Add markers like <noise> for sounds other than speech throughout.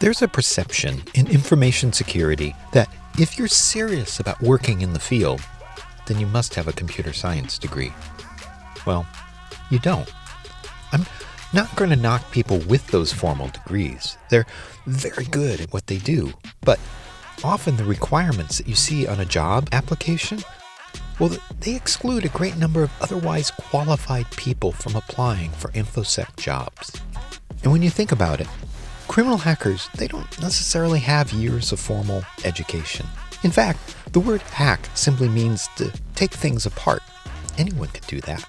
There's a perception in information security that if you're serious about working in the field, then you must have a computer science degree. Well, you don't. I'm not going to knock people with those formal degrees. They're very good at what they do, but often the requirements that you see on a job application, well, they exclude a great number of otherwise qualified people from applying for InfoSec jobs. And when you think about it, criminal hackers, they don't necessarily have years of formal education. In fact, the word hack simply means to take things apart. Anyone can do that.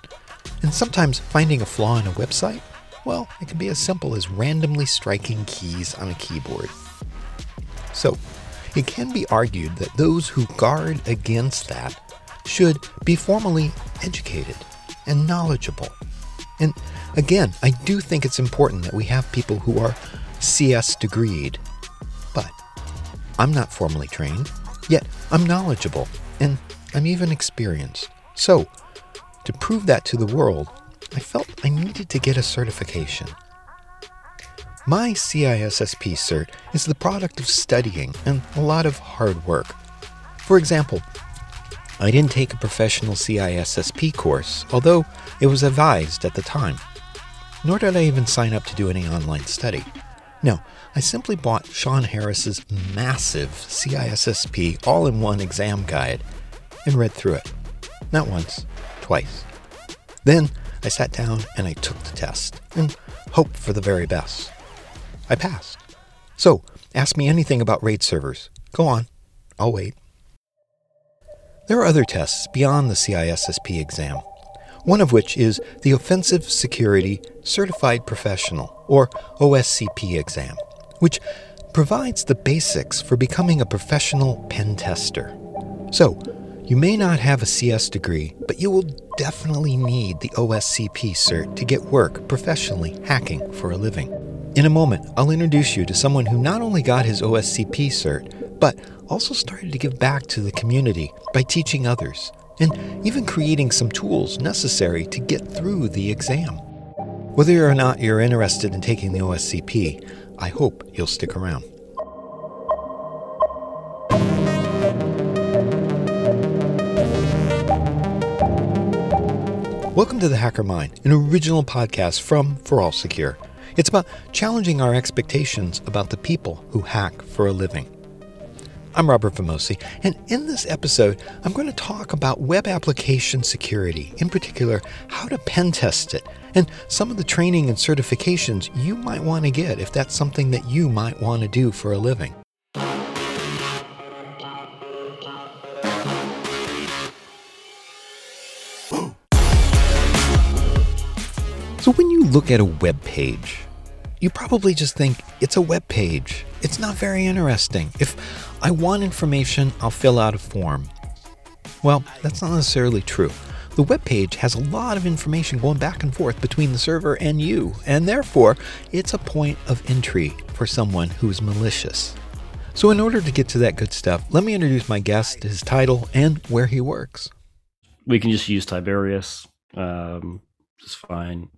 And sometimes finding a flaw in a website, well, it can be as simple as randomly striking keys on a keyboard. So, it can be argued that those who guard against that should be formally educated and knowledgeable. And again, I do think it's important that we have people who are CS degreed. But I'm not formally trained, yet I'm knowledgeable and I'm even experienced. So, to prove that to the world, I felt I needed to get a certification. My CISSP cert is the product of studying and a lot of hard work. For example, I didn't take a professional CISSP course, although it was advised at the time. Nor did I even sign up to do any online study. No, I simply bought Shon Harris's massive CISSP all in one exam guide and read through it. Not once, twice. Then I sat down and I took the test and hoped for the very best. I passed. So, ask me anything about RAID servers. Go on, I'll wait. There are other tests beyond the CISSP exam one of which is the Offensive Security Certified Professional, or OSCP exam, which provides the basics for becoming a professional pen tester. So, you may not have a CS degree, but you will definitely need the OSCP cert to get work professionally hacking for a living. In a moment, I'll introduce you to someone who not only got his OSCP cert, but also started to give back to the community by teaching others and even creating some tools necessary to get through the exam. Whether or not you're interested in taking the OSCP, I hope you'll stick around. Welcome to the Hacker Mind, an original podcast from ForAllSecure. It's about challenging our expectations about the people who hack for a living. I'm Robert Vamosi, and in this episode, I'm going to talk about web application security, in particular, how to pen test it, and some of the training and certifications you might want to get if that's something that you might want to do for a living. So, when you look at a web page, you probably just think it's a web page. It's not very interesting. If I want information, I'll fill out a form. Well, that's not necessarily true. The web page has a lot of information going back and forth between the server and you, and therefore, it's a point of entry for someone who is malicious. So, in order to get to that good stuff, let me introduce my guest, his title, and where he works. We can just use Tiberius. Um, just fine.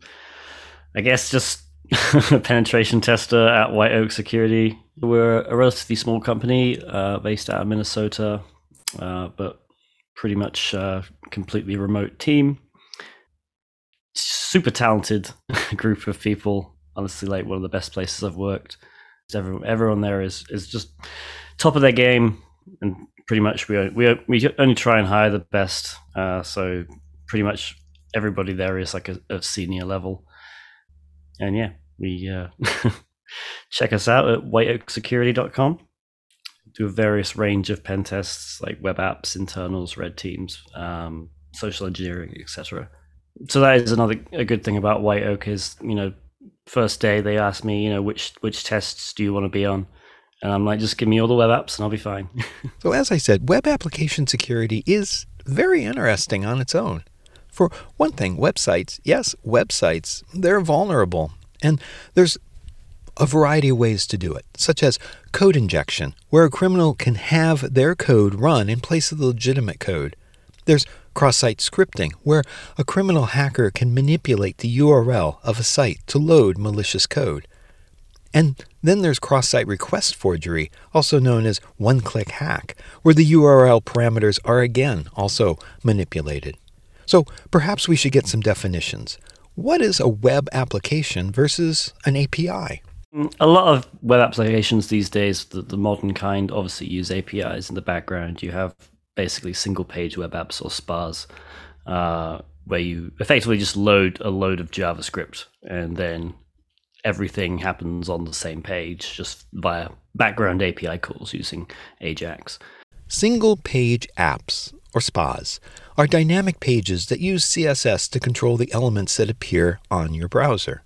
I guess just <laughs> a penetration tester at White Oak Security. We're a relatively small company uh, based out of Minnesota, uh, but pretty much uh, completely remote team. Super talented <laughs> group of people. Honestly, like one of the best places I've worked. Everyone, everyone there is is just top of their game, and pretty much we we we only try and hire the best. Uh, so pretty much everybody there is like a, a senior level and yeah, we uh, <laughs> check us out at whiteoaksecurity.com. Do a various range of pen tests like web apps, internals, red teams, um, social engineering, etc. So that is another a good thing about White Oak is you know first day they asked me you know which which tests do you want to be on, and I'm like just give me all the web apps and I'll be fine. <laughs> so as I said, web application security is very interesting on its own. For one thing, websites, yes, websites, they're vulnerable. And there's a variety of ways to do it, such as code injection, where a criminal can have their code run in place of the legitimate code. There's cross site scripting, where a criminal hacker can manipulate the URL of a site to load malicious code. And then there's cross site request forgery, also known as one click hack, where the URL parameters are again also manipulated. So perhaps we should get some definitions. What is a web application versus an API? A lot of web applications these days, the, the modern kind, obviously use APIs in the background. You have basically single page web apps or SPAs, uh, where you effectively just load a load of JavaScript and then everything happens on the same page just via background API calls using Ajax. Single page apps, or SPAs, are dynamic pages that use CSS to control the elements that appear on your browser.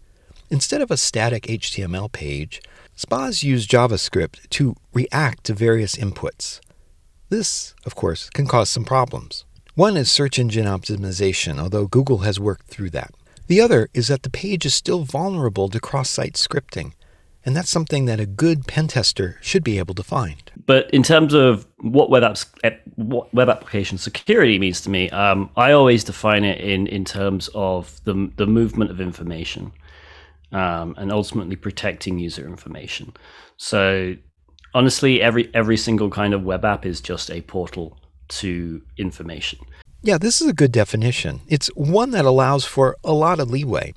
Instead of a static HTML page, SPAs use JavaScript to react to various inputs. This, of course, can cause some problems. One is search engine optimization, although Google has worked through that. The other is that the page is still vulnerable to cross site scripting, and that's something that a good pen tester should be able to find. But in terms of what web apps, eh, what web application security means to me, um, I always define it in in terms of the the movement of information, um, and ultimately protecting user information. So honestly, every every single kind of web app is just a portal to information. Yeah, this is a good definition. It's one that allows for a lot of leeway.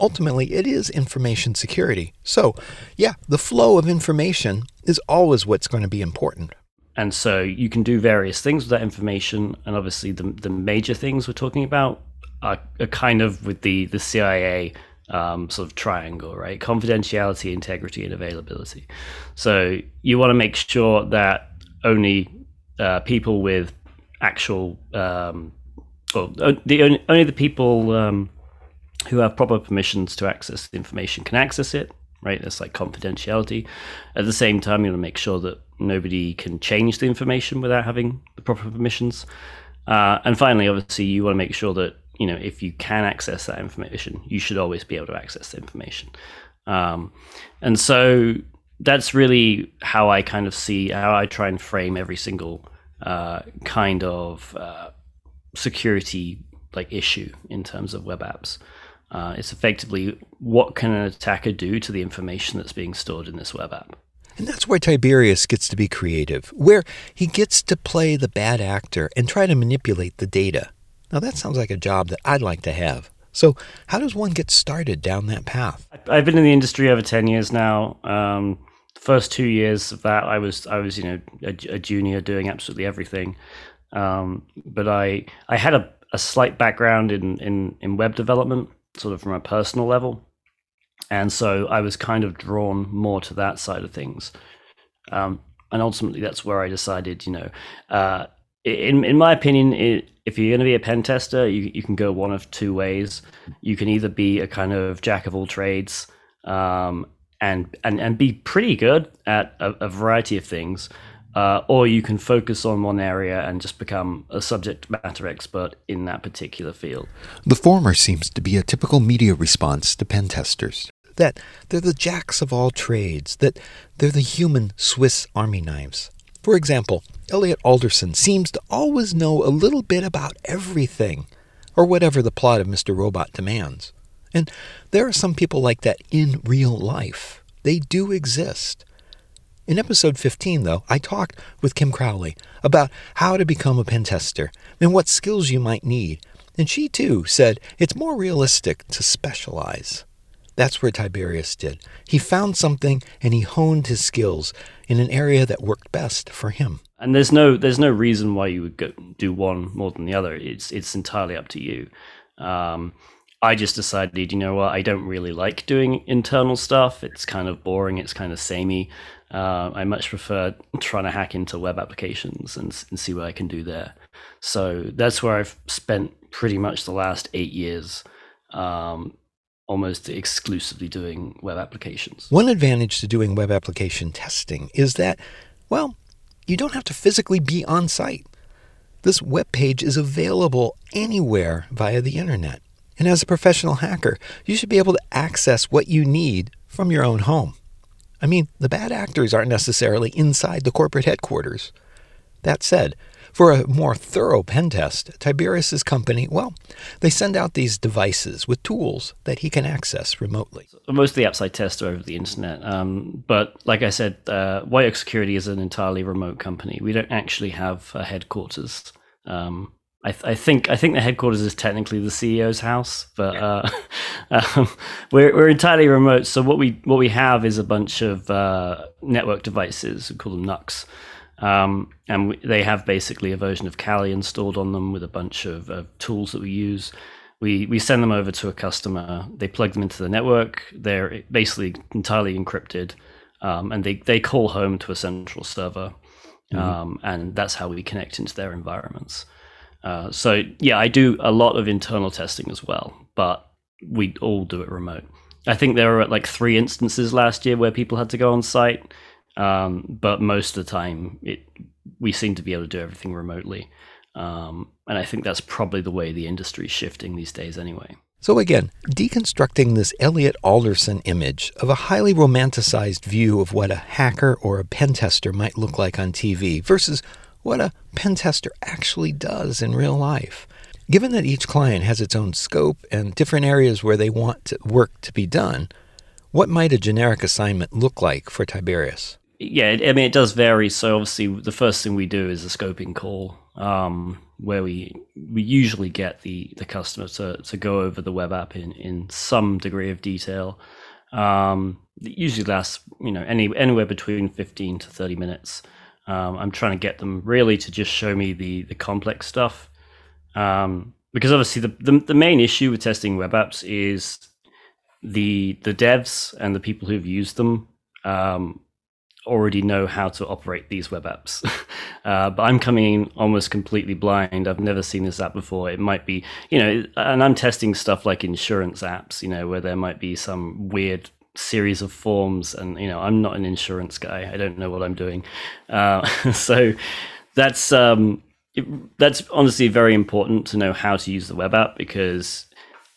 Ultimately, it is information security. So, yeah, the flow of information is always what's going to be important. And so you can do various things with that information. And obviously, the, the major things we're talking about are, are kind of with the, the CIA um, sort of triangle, right? Confidentiality, integrity, and availability. So you want to make sure that only uh, people with actual um, well, the only, only the people um, who have proper permissions to access the information can access it. Right, that's like confidentiality. At the same time, you want to make sure that nobody can change the information without having the proper permissions. Uh, and finally, obviously, you want to make sure that you know if you can access that information, you should always be able to access the information. Um, and so that's really how I kind of see how I try and frame every single uh, kind of uh, security like issue in terms of web apps. Uh, it's effectively what can an attacker do to the information that's being stored in this web app. And that's where Tiberius gets to be creative, where he gets to play the bad actor and try to manipulate the data. Now, that sounds like a job that I'd like to have. So, how does one get started down that path? I've been in the industry over 10 years now. Um, first two years of that, I was I was you know a, a junior doing absolutely everything. Um, but I I had a, a slight background in, in in web development, sort of from a personal level, and so I was kind of drawn more to that side of things. Um, and ultimately, that's where I decided, you know, uh, in in my opinion, it, if you're going to be a pen tester, you you can go one of two ways. You can either be a kind of jack of all trades um, and and and be pretty good at a, a variety of things, uh, or you can focus on one area and just become a subject matter expert in that particular field. The former seems to be a typical media response to pen testers. That they're the jacks of all trades, that they're the human Swiss army knives. For example, Elliot Alderson seems to always know a little bit about everything, or whatever the plot of Mr. Robot demands. And there are some people like that in real life. They do exist. In episode 15, though, I talked with Kim Crowley about how to become a pen tester and what skills you might need. And she, too, said it's more realistic to specialize. That's where Tiberius did. He found something and he honed his skills in an area that worked best for him. And there's no there's no reason why you would go, do one more than the other. It's it's entirely up to you. Um, I just decided, you know what, I don't really like doing internal stuff. It's kind of boring. It's kind of samey. Uh, I much prefer trying to hack into web applications and, and see what I can do there. So that's where I've spent pretty much the last eight years, um, almost exclusively doing web applications. One advantage to doing web application testing is that, well, you don't have to physically be on site. This web page is available anywhere via the internet. And as a professional hacker, you should be able to access what you need from your own home. I mean, the bad actors aren't necessarily inside the corporate headquarters. That said, For a more thorough pen test, Tiberius's company, well, they send out these devices with tools that he can access remotely. Most of the apps I test are over the internet. Um, but like I said, uh, White Oak Security is an entirely remote company. We don't actually have a headquarters. Um, I, th- I, think I think the headquarters is technically the CEO's house, but uh, <laughs> um, we're we're entirely remote. So what we what we have is a bunch of uh, network devices. We call them NUCs, um, and we, they have basically a version of Kali installed on them with a bunch of uh, tools that we use. We we send them over to a customer. They plug them into the network. They're basically entirely encrypted, um, and they they call home to a central server, mm-hmm. Um, and that's how we connect into their environments. Uh, so yeah, I do a lot of internal testing as well, but we all do it remote. I think there were like three instances last year where people had to go on site um, but most of the time, it we seem to be able to do everything remotely. Um, and I think that's probably the way the industry is shifting these days, anyway. So, again, deconstructing this Elliot Alderson image of a highly romanticized view of what a hacker or a pen tester might look like on TV versus what a pen tester actually does in real life. Given that each client has its own scope and different areas where they want work to be done, what might a generic assignment look like for Tiberius? Yeah, I mean, it does vary. So obviously, the first thing we do is a scoping call, um, where we we usually get the the customer to to go over the web app in in some degree of detail. Um, it usually lasts, you know, any anywhere between fifteen to thirty minutes. Um, I'm trying to get them really to just show me the the complex stuff, um, because obviously the, the the main issue with testing web apps is the the devs and the people who've used them um, already know how to operate these web apps. <laughs> uh, but I'm coming almost completely blind. I've never seen this app before. It might be, you know, and I'm testing stuff like insurance apps, you know, where there might be some weird series of forms. And, you know, I'm not an insurance guy. I don't know what I'm doing. Uh, <laughs> so that's, um, it, that's honestly very important to know how to use the web app because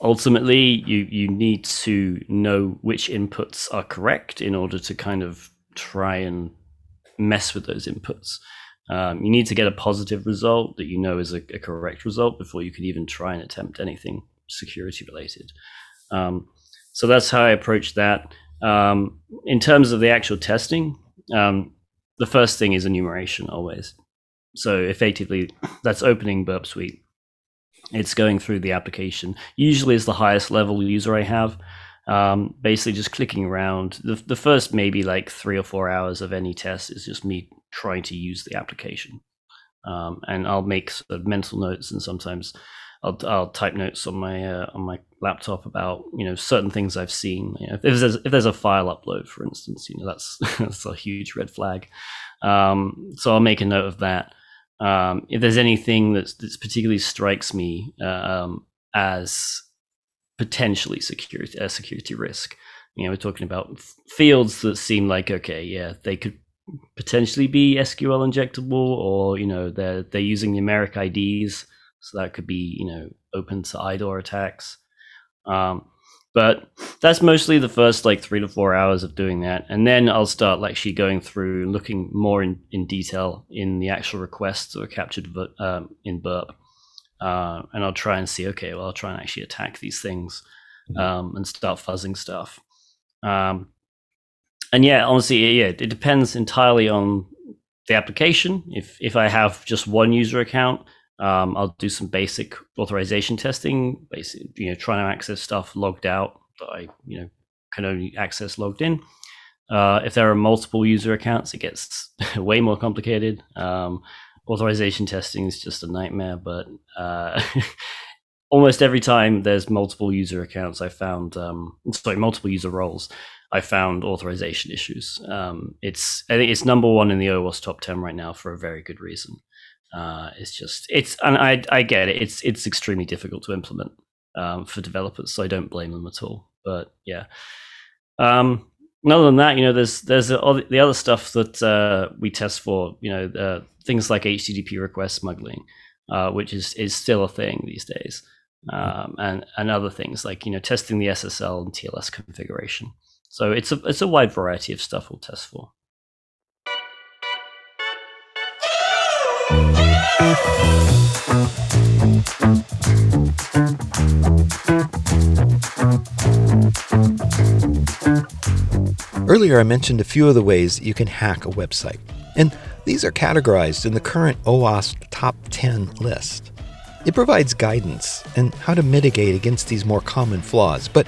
ultimately you you need to know which inputs are correct in order to kind of try and mess with those inputs. Um, you need to get a positive result that you know is a, a, correct result before you can even try and attempt anything security related. Um, so that's how I approach that. Um, in terms of the actual testing, um, the first thing is enumeration always. So effectively, that's opening Burp Suite. It's going through the application. Usually, is the highest level user I have um, basically just clicking around. The, the first maybe like three or four hours of any test is just me trying to use the application. Um, and I'll make sort of mental notes and sometimes I'll, I'll type notes on my uh, on my laptop about you know certain things I've seen. You know, if there's if there's a file upload, for instance, you know that's <laughs> that's a huge red flag. Um, so I'll make a note of that. Um, if there's anything that's, that's particularly strikes me uh, um, as potentially security a security risk. You know, we're talking about fields that seem like okay, yeah, they could potentially be SQL injectable, or you know, they're they're using numeric IDs, so that could be you know open to IDOR attacks. Um, but that's mostly the first like three to four hours of doing that, and then I'll start actually going through looking more in, in detail in the actual requests that are captured um, in Burp uh, and I'll try and see. Okay, well, I'll try and actually attack these things mm-hmm. um, and start fuzzing stuff. Um, and yeah, honestly, yeah, it depends entirely on the application. If if I have just one user account, um, I'll do some basic authorization testing, basically, you know, trying to access stuff logged out that I, you know, can only access logged in. Uh, if there are multiple user accounts, it gets <laughs> way more complicated. Um, authorization testing is just a nightmare, but uh, <laughs> almost every time there's multiple user accounts, I found um, sorry, multiple user roles. I found authorization issues. Um, it's I think it's number one in the OWASP top ten right now for a very good reason. Uh, it's just it's and I I get it. It's it's extremely difficult to implement um, for developers, so I don't blame them at all. But yeah, um, other than that, you know, there's there's the, the other stuff that uh, we test for. You know, uh, things like HTTP request smuggling, uh, which is is still a thing these days, um, and and other things like you know testing the SSL and TLS configuration. So it's a it's a wide variety of stuff we'll test for. Earlier, I mentioned a few of the ways you can hack a website, and these are categorized in the current OWASP Top 10 list. It provides guidance and how to mitigate against these more common flaws, but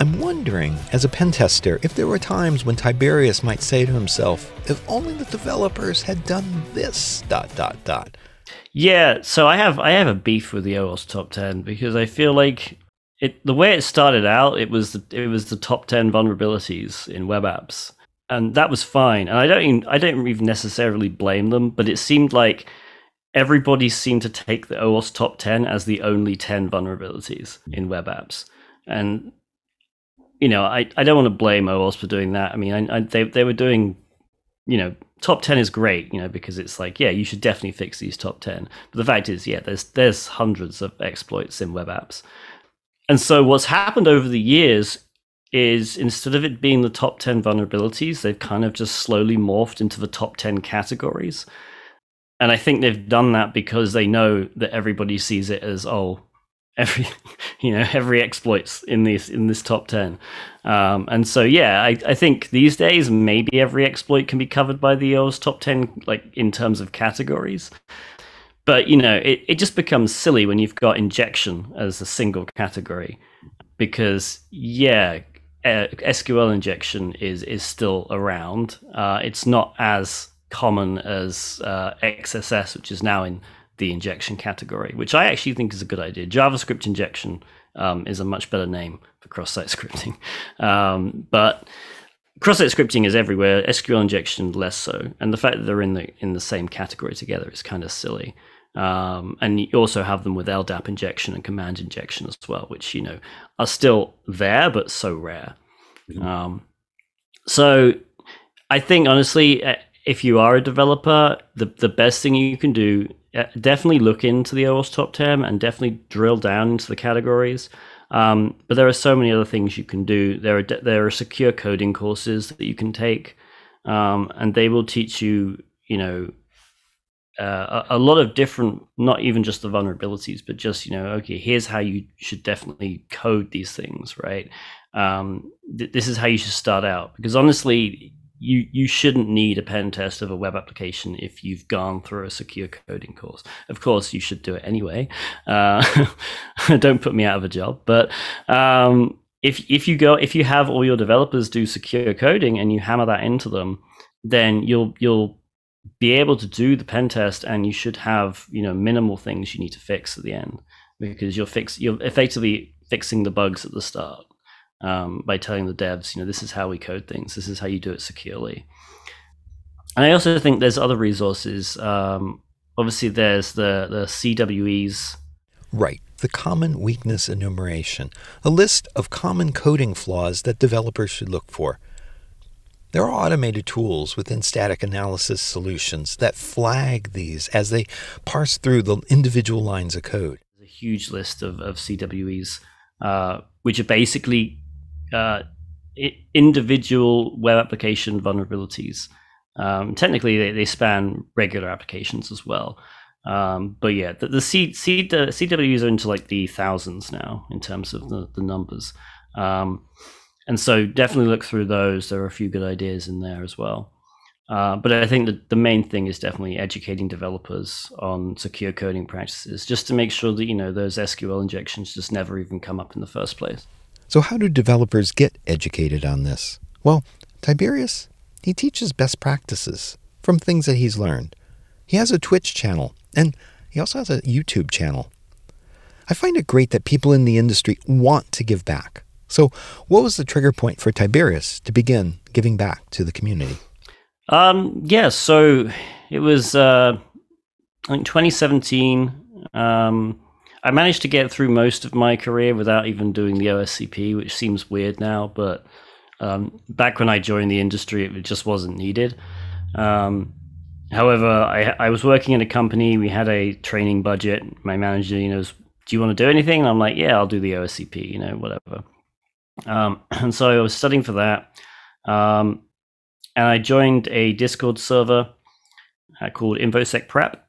I'm wondering, as a pen tester, if there were times when Tiberius might say to himself, if only the developers had done this, dot, dot, dot. Yeah, so I have I have a beef with the OWASP top ten because I feel like it the way it started out, it was the, it was the top ten vulnerabilities in web apps, and that was fine. And I don't even, I don't even necessarily blame them, but it seemed like everybody seemed to take the OWASP top ten as the only ten vulnerabilities in web apps, and you know, I, I don't want to blame OWASP for doing that. I mean, I, I, they they were doing, you know, top ten is great, you know, because it's like, yeah, you should definitely fix these top ten. But the fact is, yeah, there's there's hundreds of exploits in web apps, and so what's happened over the years is instead of it being the top ten vulnerabilities, they've kind of just slowly morphed into the top ten categories. And I think they've done that because they know that everybody sees it as, oh, every <laughs> you know every exploits in this in this top 10 um, and so yeah I, I think these days maybe every exploit can be covered by the OWASP top 10 like in terms of categories. But you know it, it just becomes silly when you've got injection as a single category because yeah uh, SQL injection is is still around. Uh, it's not as common as uh, XSS which is now in the injection category, which I actually think is a good idea. JavaScript injection um, is a much better name for cross-site <laughs> scripting, um, but cross-site scripting is everywhere. SQL injection less so, and the fact that they're in the in the same category together is kind of silly. Um, and you also have them with LDAP injection and command injection as well, which you know are still there but so rare. Mm-hmm. Um, so I think honestly, if you are a developer, the the best thing you can do definitely look into the OWASP top 10 and definitely drill down into the categories. Um, but there are so many other things you can do. There are there are secure coding courses that you can take, um, and they will teach you, you know, uh, a, a, lot of different, not even just the vulnerabilities, but just you know, okay, here's how you should definitely code these things, right? Um, th- this is how you should start out. Because honestly, you you shouldn't need a pen test of a web application if you've gone through a secure coding course. Of course, you should do it anyway. Uh, <laughs> don't put me out of a job. But um, if if you go if you have all your developers do secure coding and you hammer that into them, then you'll you'll be able to do the pen test and you should have you know minimal things you need to fix at the end because you're fix you're effectively fixing the bugs at the start um, by telling the devs, you know, this is how we code things, this is how you do it securely. And I also think there's other resources. Um, obviously, there's the the CWEs. Right, the common weakness enumeration, a list of common coding flaws that developers should look for. There are automated tools within static analysis solutions that flag these as they parse through the individual lines of code. There's a huge list of, of CWEs, uh, which are basically uh, individual web application vulnerabilities. Um, technically, they, they span regular applications as well. Um, but yeah, the, the C, C, CWs are into like the thousands now in terms of the, the numbers. Um, and so definitely look through those. There are a few good ideas in there as well. Uh, but I think that the main thing is definitely educating developers on secure coding practices, just to make sure that you know those SQL injections just never even come up in the first place. So, how do developers get educated on this? Well, Tiberius, he teaches best practices from things that he's learned. He has a Twitch channel, and he also has a YouTube channel. I find it great that people in the industry want to give back. So, what was the trigger point for Tiberius to begin giving back to the community? Um, yeah, so it was, uh, I think, 2017. Um, I managed to get through most of my career without even doing the OSCP, which seems weird now, but um, back when I joined the industry, it just wasn't needed. Um, however, I, I, was working in a company. We had a training budget. My manager, you know, was, do you want to do anything? And I'm like, yeah, I'll do the OSCP, you know, whatever. Um, <clears throat> and so I was studying for that. Um, and I joined a Discord server uh, called InfoSec Prep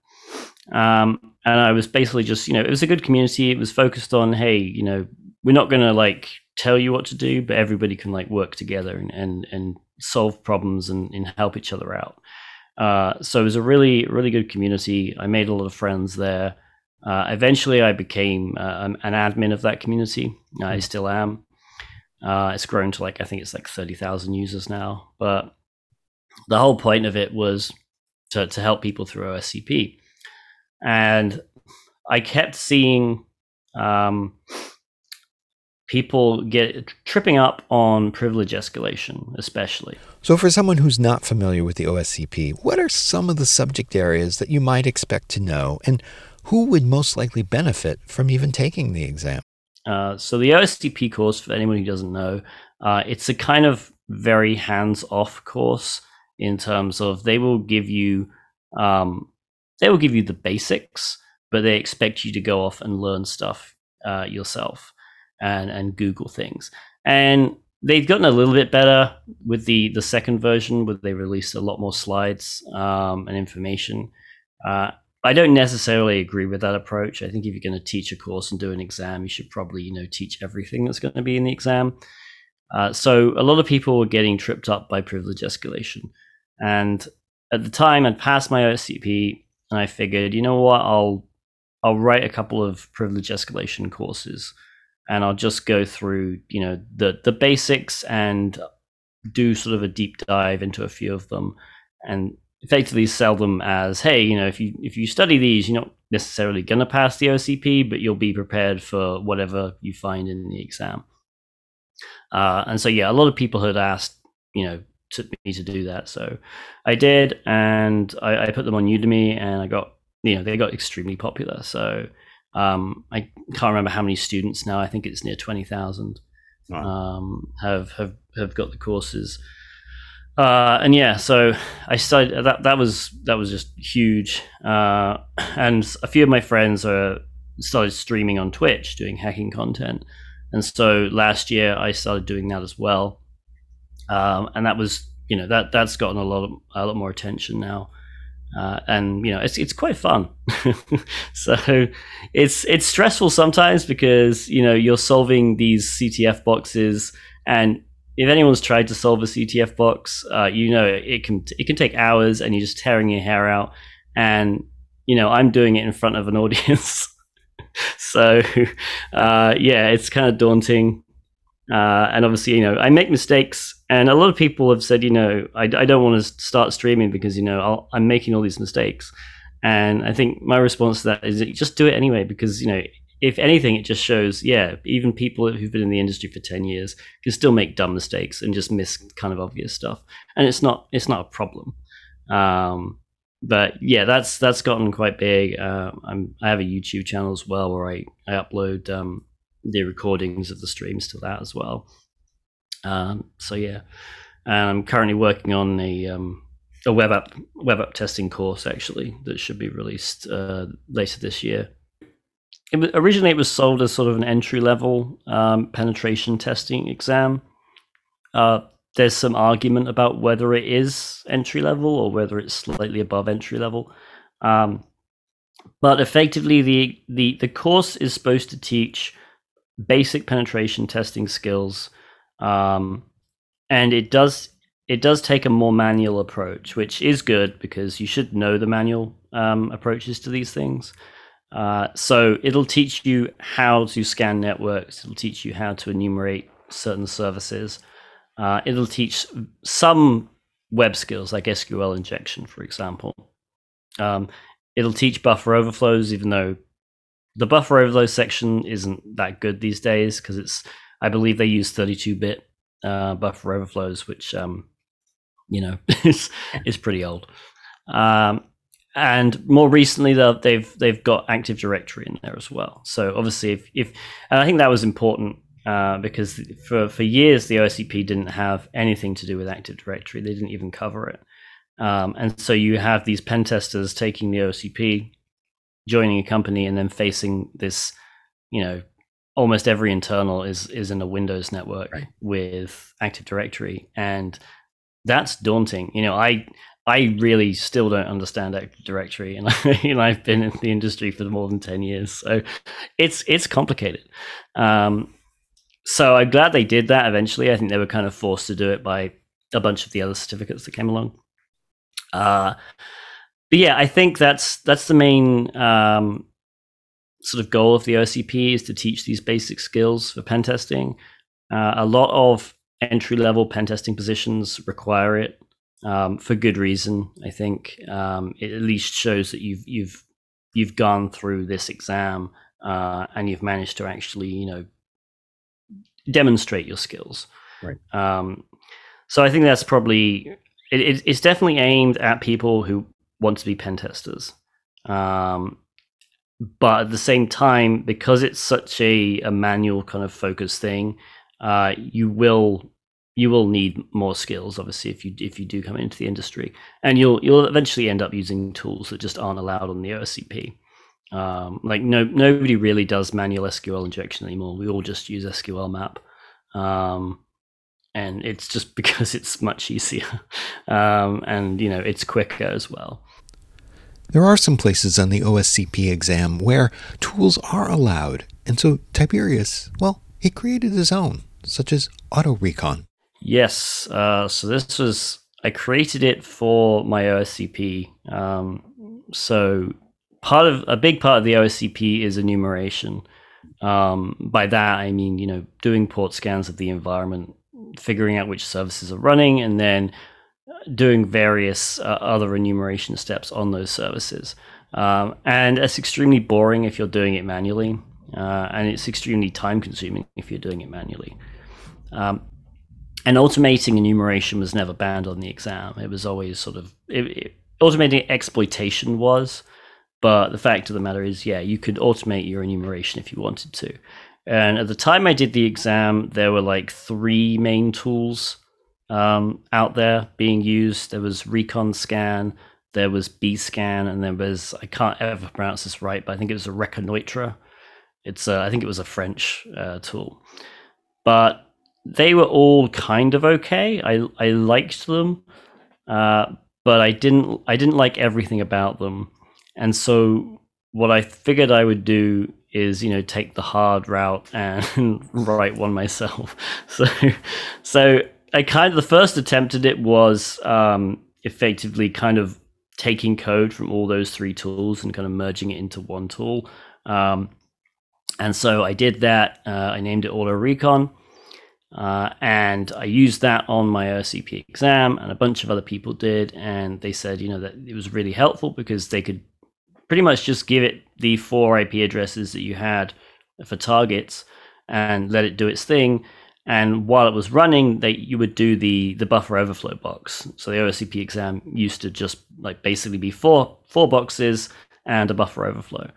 Um, and I was basically just, you know, it was a good community. It was focused on, hey, you know, we're not going to like tell you what to do, but everybody can like work together and and, and solve problems and, and help each other out. Uh, so it was a really really good community. I made a lot of friends there. Uh, eventually, I became uh, an admin of that community. I hmm. still am. Uh, it's grown to like I think it's like thirty thousand users now. But the whole point of it was to to help people through OSCP, and I kept seeing um, people get tripping up on privilege escalation, especially. So, for someone who's not familiar with the OSCP, what are some of the subject areas that you might expect to know, and who would most likely benefit from even taking the exam? Uh, so, the OSCP course, for anyone who doesn't know, uh, it's a kind of very hands-off course in terms of they will give you um, they will give you the basics, but they expect you to go off and learn stuff uh, yourself and and Google things. And they've gotten a little bit better with the the second version, where they released a lot more slides um, and information. Uh, I don't necessarily agree with that approach. I think if you're going to teach a course and do an exam, you should probably you know teach everything that's going to be in the exam. Uh, so a lot of people were getting tripped up by privilege escalation, and at the time, I'd passed my OSCP, and I figured, you know what, I'll I'll write a couple of privilege escalation courses and I'll just go through, you know, the the basics and do sort of a deep dive into a few of them, and effectively sell them as, hey, you know, if you if you study these, you're not necessarily gonna pass the OSCP, but you'll be prepared for whatever you find in the exam. Uh, and so, yeah, a lot of people had asked, you know, to me to do that, so I did, and I, I put them on Udemy, and I got, you know, they got extremely popular. So um, I can't remember how many students now. I think it's near twenty thousand. Wow. Um, have have have got the courses. Uh, and yeah, so I started that. That was that was just huge. Uh, and a few of my friends are started streaming on Twitch, doing hacking content. And so last year I started doing that as well. Um, and that was, you know, that that's gotten a lot of, a lot more attention now uh, and you know it's it's quite fun. <laughs> so it's it's stressful sometimes because you know you're solving these CTF boxes, and if anyone's tried to solve a CTF box, uh, you know it can it can take hours, and you're just tearing your hair out. And you know I'm doing it in front of an <laughs> audience, so uh, yeah, it's kind of daunting. Uh, and obviously, you know, I make mistakes, and a lot of people have said, you know, I, I don't want to start streaming because you know i am making all these mistakes. And I think my response to that is just do it anyway because you know, if anything, it just shows, yeah, even people who've been in the industry for ten years can still make dumb mistakes and just miss kind of obvious stuff, and it's not it's not a problem. Um, but yeah, that's that's gotten quite big. Uh, i have a YouTube channel as well where I I upload um, the recordings of the streams to that as well. Um, so yeah, I'm currently working on a um, a web app web app testing course actually that should be released uh, later this year. It was, originally, it was sold as sort of an entry level um, penetration testing exam. Uh, there's some argument about whether it is entry level or whether it's slightly above entry level. Um, but effectively, the, the the course is supposed to teach basic penetration testing skills, um, and it does it does take a more manual approach, which is good because you should know the manual um, approaches to these things. Uh, so it'll teach you how to scan networks. It'll teach you how to enumerate certain services. Uh, it'll teach some web skills like SQL injection, for example. Um, it'll teach buffer overflows, even though the buffer overflow section isn't that good these days because it's I believe they use 32-bit uh, buffer overflows, which um, you know <laughs> is is pretty old. Um, and more recently, they've they've got Active Directory in there as well. So obviously, if if and I think that was important uh, because for for years the OSCP didn't have anything to do with Active Directory. They didn't even cover it. Um, and so you have these pen testers taking the OSCP joining a company and then facing this, you know, almost every internal is is in a Windows network right. with Active Directory, and that's daunting. You know, I I really still don't understand Active Directory, <laughs> and, I, and I've been in the industry for more than ten years, so it's it's complicated. Um, so I'm glad they did that eventually. I think they were kind of forced to do it by a bunch of the other certificates that came along. Uh, but yeah, I think that's that's the main um, sort of goal of the OSCP is to teach these basic skills for pen testing. Uh, a lot of entry level pen testing positions require it um, for good reason. I think um, it at least shows that you've you've you've gone through this exam uh, and you've managed to actually you know demonstrate your skills. Right. Um, so I think that's probably it, it's definitely aimed at people who want to be pen testers. Um, but at the same time, because it's such a, a manual kind of focus thing, uh, you will you will need more skills, obviously, if you if you do come into the industry, and you'll you'll eventually end up using tools that just aren't allowed on the OSCP. Um, like no nobody really does manual SQL injection anymore. We all just use sqlmap, um, and it's just <laughs> because it's much easier, um, and you know it's quicker as well. There are some places on the OSCP exam where tools are allowed, and so Tiberius, well, he created his own, such as AutoRecon. Yes, uh, so this was I created it for my OSCP. Um, so part of a big part of the OSCP is enumeration. Um, by that, I mean, you know, doing port scans of the environment, figuring out which services are running, and then doing various uh, other enumeration steps on those services. Um, and it's extremely boring if you're doing it manually, uh, and it's extremely time consuming if you're doing it manually. Um, and automating enumeration was never banned on the exam. It was always sort of it, it, automating exploitation was, but the fact of the matter is, yeah, you could automate your enumeration if you wanted to. And at the time I did the exam, there were like three main tools um, out there being used. There was ReconScan, there was B Scan, and there was I can't ever pronounce this right, but I think it was a Reconnoitre. It's a, I think it was a French uh, tool, but they were all kind of okay. I I liked them, uh, but I didn't I didn't like everything about them. And so what I figured I would do is, you know, take the hard route and <laughs> write one myself. <laughs> So, so I kind of the first attempt at it was um, effectively kind of taking code from all those three tools and kind of merging it into one tool. Um, and so I did that. Uh, I named it AutoRecon. Uh, and I used that on my OSCP exam, and a bunch of other people did. And they said, you know, that it was really helpful because they could pretty much just give it the four IP addresses that you had for targets and let it do its thing. And while it was running, they you would do the the buffer overflow box. So the OSCP exam used to just like basically be four four boxes and a buffer overflow.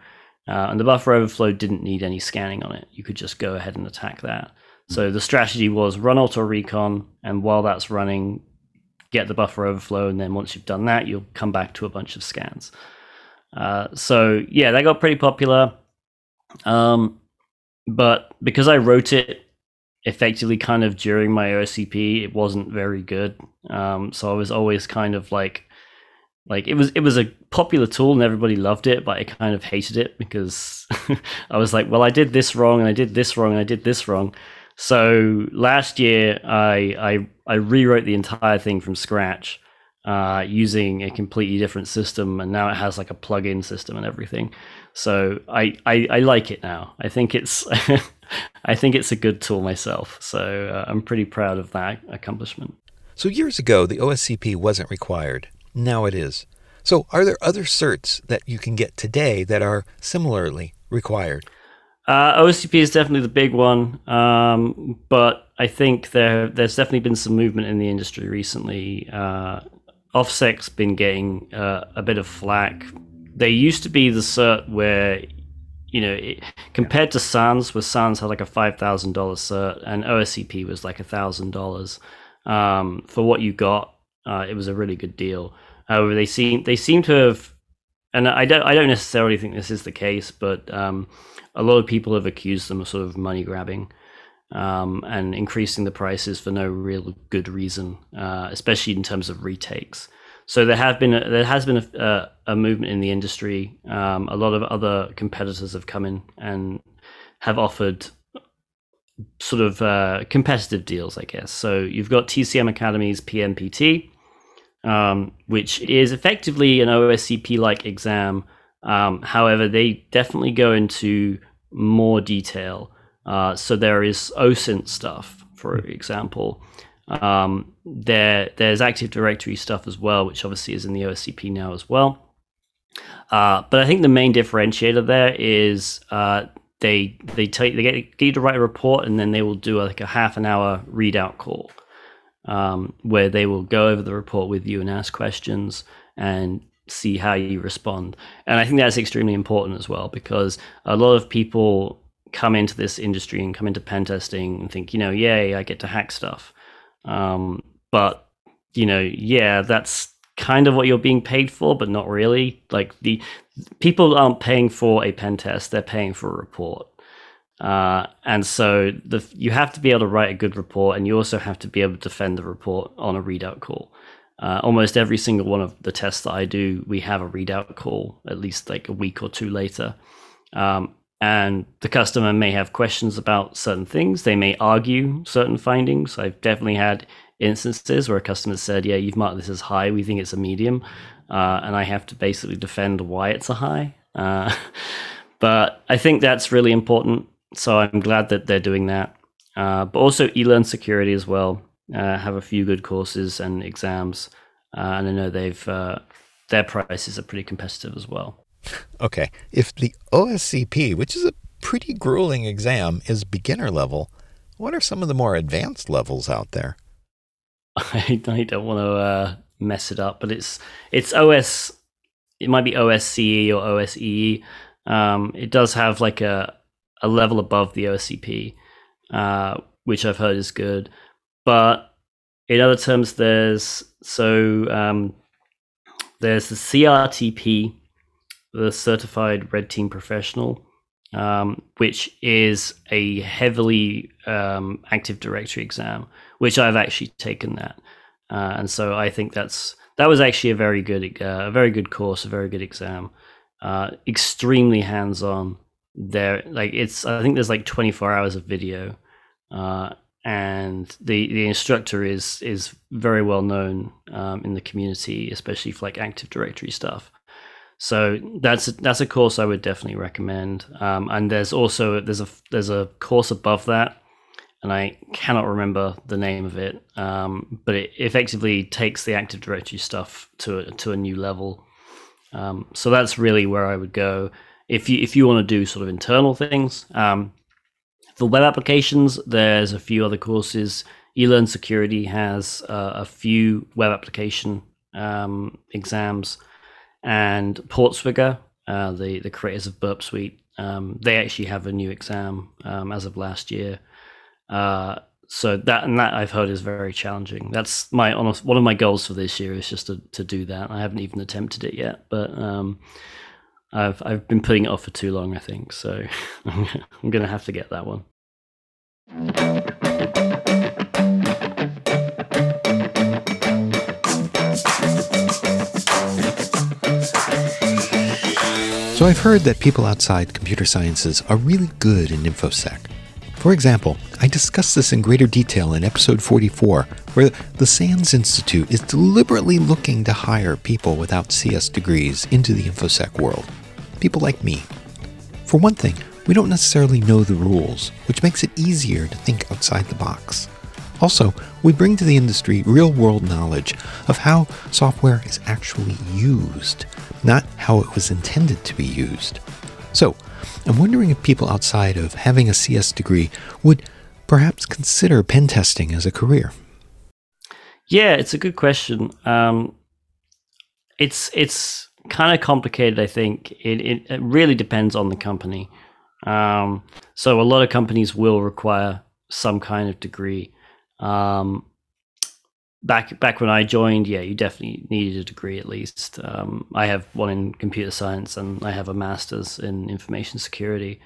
Uh, and the buffer overflow didn't need any scanning on it. You could just go ahead and attack that. So the strategy was run AutoRecon, and while that's running, get the buffer overflow, and then once you've done that, you'll come back to a bunch of scans. Uh, so yeah, that got pretty popular. Um, but because I wrote it effectively kind of during my OSCP, it wasn't very good. Um, so I was always kind of like, like it was it was a popular tool and everybody loved it, but I kind of hated it because <laughs> I was like, well, I did this wrong and I did this wrong and I did this wrong. So last year, I I, I rewrote the entire thing from scratch uh, using a completely different system, and now it has like a plug-in system and everything. So I I, I like it now. I think it's <laughs> I think it's a good tool myself. So uh, I'm pretty proud of that accomplishment. So years ago, the OSCP wasn't required. Now it is. So are there other certs that you can get today that are similarly required? Uh, OSCP is definitely the big one, um, but I think there there's definitely been some movement in the industry recently. Uh, OffSec's been getting uh, a bit of flack. They used to be the cert where, you know, it, compared to SANS, where SANS had like a five thousand dollars cert, and OSCP was like a thousand dollars um, for what you got. Uh, it was a really good deal. However, they seem they seem to have, and I don't I don't necessarily think this is the case, but um, a lot of people have accused them of sort of money grabbing um, and increasing the prices for no real good reason, uh, especially in terms of retakes. So there have been a, there has been a, a, a movement in the industry. Um, a lot of other competitors have come in and have offered sort of uh, competitive deals, I guess. So you've got TCM Academy's PNPT, um, which is effectively an OSCP like exam. Um, however, they definitely go into more detail. Uh, so there is OSINT stuff, for example. Um, there, there's Active Directory stuff as well, which obviously is in the OSCP now as well. Uh, but I think the main differentiator there is uh, they they take they get, get you to write a report, and then they will do like a half an hour readout call, um, where they will go over the report with you and ask questions and see how you respond. And I think that's extremely important as well because a lot of people come into this industry and come into pen testing and think, you know, yay, I get to hack stuff. Um, but you know, yeah, that's kind of what you're being paid for, but not really. Like the people aren't paying for a pen test; they're paying for a report. Uh, and so the you have to be able to write a good report, and you also have to be able to defend the report on a readout call. Uh, almost every single one of the tests that I do, we have a readout call at least like a week or two later. Um, and the customer may have questions about certain things. They may argue certain findings. I've definitely had instances where a customer said, "Yeah, you've marked this as high. We think it's a medium," uh, and I have to basically defend why it's a high. Uh, <laughs> but I think that's really important. So I'm glad that they're doing that. Uh, but also, eLearn Security as well uh, have a few good courses and exams, uh, and I know they've uh, their prices are pretty competitive as well. Okay. If the OSCP, which is a pretty grueling exam, is beginner level, what are some of the more advanced levels out there? <laughs> I, don't want to uh, mess it up, but it's it's OS. It might be OSCE or OSEE. Um, it does have like a a level above the OSCP, uh, which I've heard is good. But in other terms, there's so um, there's the CRTP, the Certified Red Team Professional, um, which is a heavily um, Active Directory exam, which I've actually taken that, uh, and so I think that's that was actually a very good, uh, a very good course, a very good exam, uh, extremely hands on. There, like it's, I think there's like 24 hours of video, uh, and the the instructor is is very well known um, in the community, especially for like Active Directory stuff. So that's that's a course I would definitely recommend. Um, and there's also there's a there's a course above that, and I cannot remember the name of it. Um, but it effectively takes the Active Directory stuff to a, to a new level. Um, so that's really where I would go if you if you want to do sort of internal things. Um, for web applications, there's a few other courses. eLearn Security has uh, a few web application um, exams and Portswigger, uh, the the creators of Burp Suite, um, they actually have a new exam um, as of last year. Uh, so that and that I've heard is very challenging. That's my honest, one of my goals for this year is just to, to do that. I haven't even attempted it yet, but um, I've I've been putting it off for too long. I think so. <laughs> I'm gonna have to get that one. So I've heard that people outside computer sciences are really good in InfoSec. For example, I discussed this in greater detail in episode 44, where the SANS Institute is deliberately looking to hire people without CS degrees into the InfoSec world. People like me. For one thing, we don't necessarily know the rules, which makes it easier to think outside the box. Also, we bring to the industry real world knowledge of how software is actually used, not how it was intended to be used. So, I'm wondering if people outside of having a CS degree would perhaps consider pen testing as a career. Yeah, it's a good question. Um, it's it's kind of complicated. I think it, it, it really depends on the company. Um, so a lot of companies will require some kind of degree. Um, back back when I joined, yeah, you definitely needed a degree at least. Um, I have one in computer science and I have a master's in information security,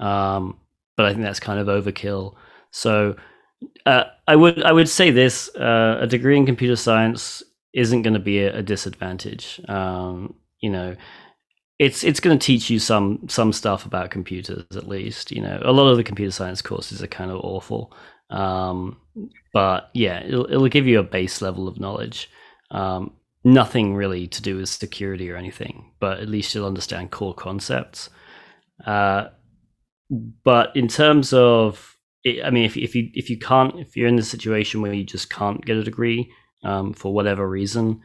um, but I think that's kind of overkill. So uh, I would I would say this: uh, a degree in computer science isn't going to be a, a disadvantage. Um, you know, it's it's going to teach you some some stuff about computers at least. You know, a lot of the computer science courses are kind of awful, um, but yeah, it'll, it'll give you a base level of knowledge. Um, nothing really to do with security or anything, but at least you'll understand core concepts. Uh, but in terms of, I mean, if if you if you can't, if you're in the situation where you just can't get a degree um, for whatever reason,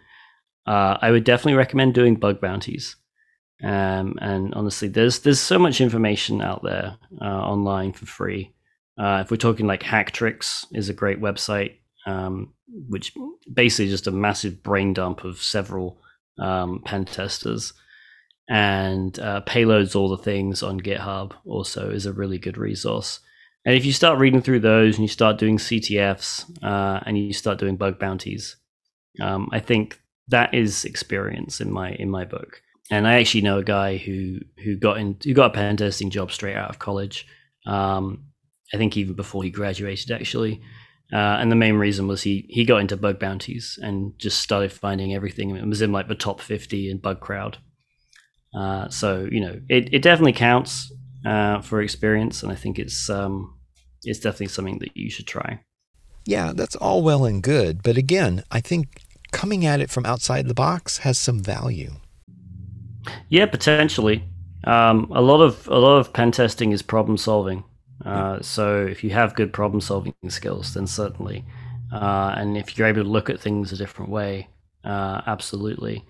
uh, I would definitely recommend doing bug bounties. Um, and honestly, there's there's so much information out there uh, online for free. Uh, if we're talking like Hacktricks is a great website, um, which basically just a massive brain dump of several um, pen testers. And uh, PayloadsAllTheThings on GitHub also is a really good resource. And if you start reading through those and you start doing CTFs uh, and you start doing bug bounties, um, I think that is experience in my in my book. And I actually know a guy who who got in who got a pen testing job straight out of college. Um, I think even before he graduated, actually. Uh, and the main reason was he he got into bug bounties and just started finding everything. It was in like the top fifty in Bugcrowd. Uh, so you know, it, it definitely counts uh, for experience, and I think it's um, it's definitely something that you should try. Yeah, that's all well and good, but again, I think coming at it from outside the box has some value. Yeah, potentially. Um, a lot of a lot of pen testing is problem solving. Uh, so if you have good problem solving skills, then certainly, uh, and if you're able to look at things a different way, uh, absolutely.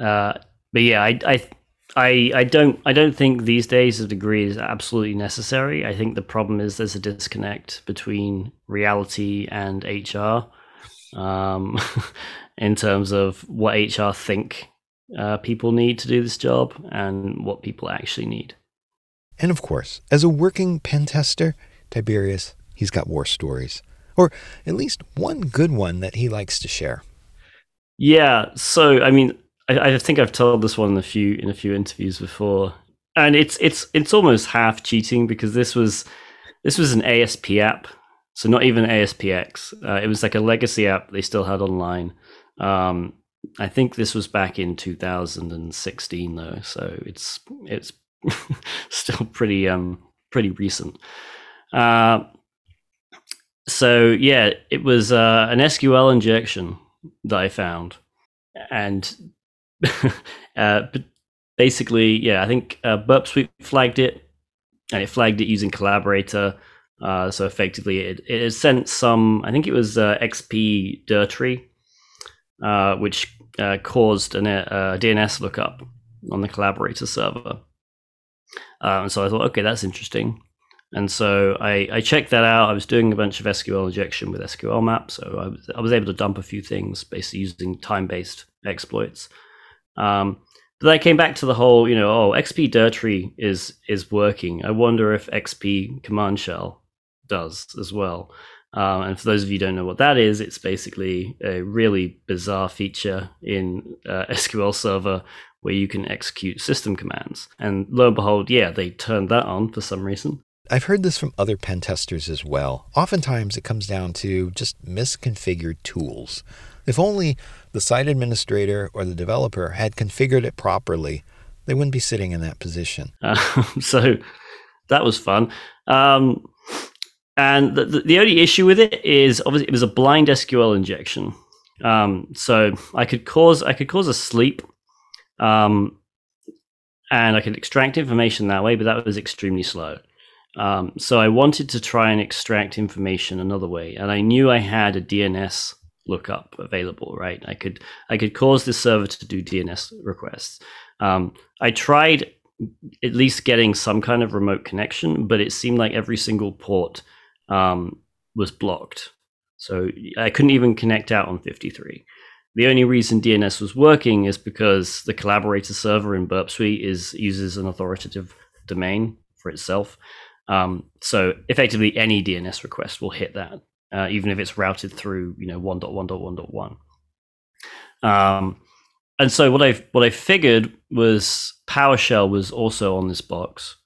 Uh, but yeah, I, I, I, I don't, I don't think these days a degree is absolutely necessary. I think the problem is there's a disconnect between reality and HR, um, <laughs> in terms of what HR think uh, people need to do this job and what people actually need. And of course, as a working pen tester, Tib3rius, he's got war stories, or at least one good one that he likes to share. Yeah, so I mean, I, I think I've told this one in a few in a few interviews before, and it's it's it's almost half cheating because this was this was an ASP app, so not even ASPX. Uh, it was like a legacy app they still had online. Um, I think this was back in 2016 though, so it's it's <laughs> still pretty um pretty recent. Uh, so yeah, it was uh, an SQL injection that I found, and <laughs> uh, basically, yeah, I think uh, Burp Suite flagged it, and it flagged it using Collaborator. Uh, so effectively, it, it sent some. I think it was uh, xp_dirtree, uh, which uh, caused a uh, DNS lookup on the Collaborator server. Um, so I thought, okay, that's interesting. And so I, I, checked that out. I was doing a bunch of SQL injection with sqlmap, so I was, I was able to dump a few things basically using time-based exploits. Um, but I came back to the whole, you know, oh, xp_dirtree is is working. I wonder if xp_cmdshell does as well. Um, and for those of you who don't know what that is, it's basically a really bizarre feature in uh, <laughs> SQL Server where you can execute system commands. And lo and behold, yeah, they turned that on for some reason. I've heard this from other pen testers as well. Oftentimes it comes down to just misconfigured tools. If only the site administrator or the developer had configured it properly, they wouldn't be sitting in that position. Uh, <laughs> so that was fun. Um, and the, the, only issue with it is obviously it was a blind SQL injection. Um, so I could cause I could cause a sleep um, and I could extract information that way, but that was extremely slow. Um, so I wanted to try and extract information another way, and I knew I had a DNS lookup available. Right, I could I could cause this server to do DNS requests. Um, I tried at least getting some kind of remote connection, but it seemed like every single port um, was blocked. So I couldn't even connect out on 53. The only reason DNS was working is because the collaborator server in Burp Suite is uses an authoritative domain for itself. Um, so effectively, any DNS request will hit that, uh, even if it's routed through you know 1.1.1.1. Um, and so what I what I figured was PowerShell was also on this box.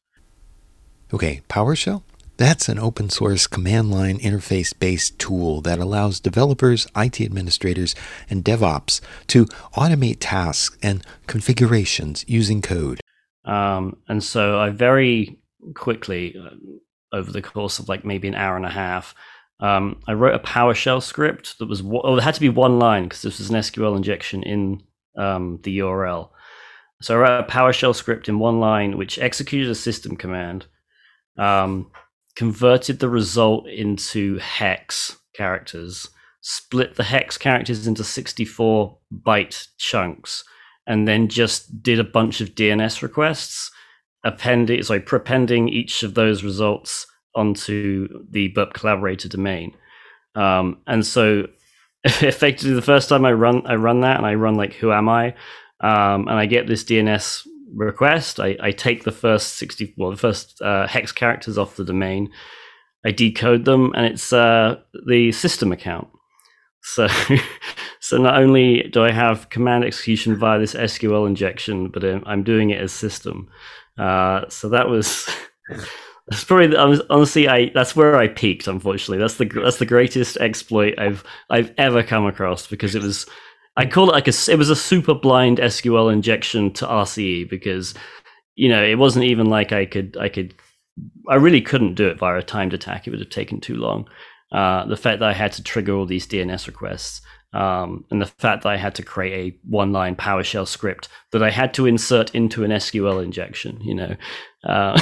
Okay, PowerShell. That's an open source command line interface based tool that allows developers, IT administrators, and DevOps to automate tasks and configurations using code. Um, and so I very quickly, uh, over the course of like maybe an hour and a half, um, I wrote a PowerShell script that was, oh, it had to be one line because this was an SQL injection in um, the URL. So I wrote a PowerShell script in one line, which executed a system command, um, converted the result into hex characters, split the hex characters into 64 byte chunks, and then just did a bunch of DNS requests, appending, sorry, prepending each of those results onto the burp collaborator domain. Um, and so <laughs> effectively the first time I run I run that and I run like who am I? Um, and I get this DNS request. I, I, take the first 60 well the first uh, hex characters off the domain. I decode them and it's uh, the system account. So <laughs> so not only do I have command execution via this SQL injection, but I'm doing it as system. Uh, so that was <laughs> That's probably honestly I that's where I peaked. Unfortunately, that's the that's the greatest exploit I've I've ever come across because it was I call it like a it was a super blind SQL injection to RCE because you know it wasn't even like I could I could I really couldn't do it via a timed attack. It would have taken too long. Uh, the fact that I had to trigger all these DNS requests um, and the fact that I had to create a one line PowerShell script that I had to insert into an SQL injection, you know, uh,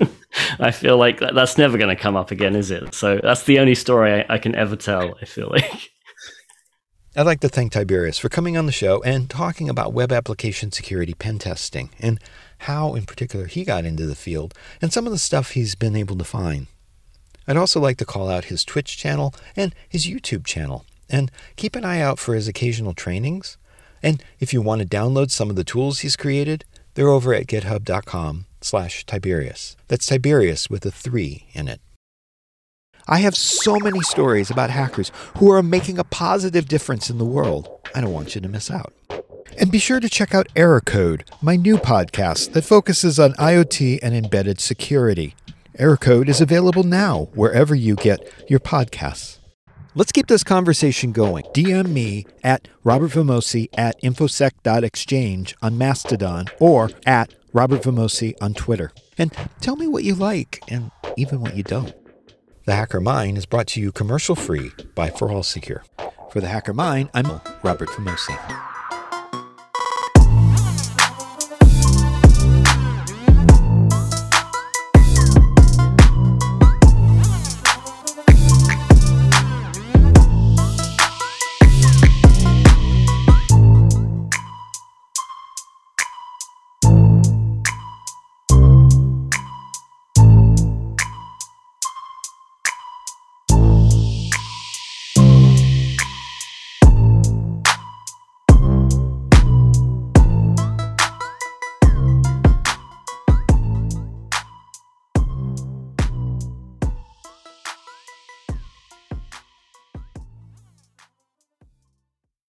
<laughs> I feel like that's never going to come up again, is it? So that's the only story I, I can ever tell, I feel like. I'd like to thank Tib3rius for coming on the show and talking about web application security pen testing and how, in particular, he got into the field and some of the stuff he's been able to find. I'd also like to call out his Twitch channel and his YouTube channel. And keep an eye out for his occasional trainings. And if you want to download some of the tools he's created, they're over at github.com slash Tib3rius. That's Tiberius with a three in it. I have so many stories about hackers who are making a positive difference in the world. I don't want you to miss out. And be sure to check out Error Code, my new podcast that focuses on IoT and embedded security. Error Code is available now wherever you get your podcasts. Let's keep this conversation going. DM me at Robert Vamosi at infosec.exchange on Mastodon or at Robert Vamosi on Twitter. And tell me what you like and even what you don't. The Hacker Mind is brought to you commercial free by ForAllSecure. For the Hacker Mind, I'm Robert Vamosi.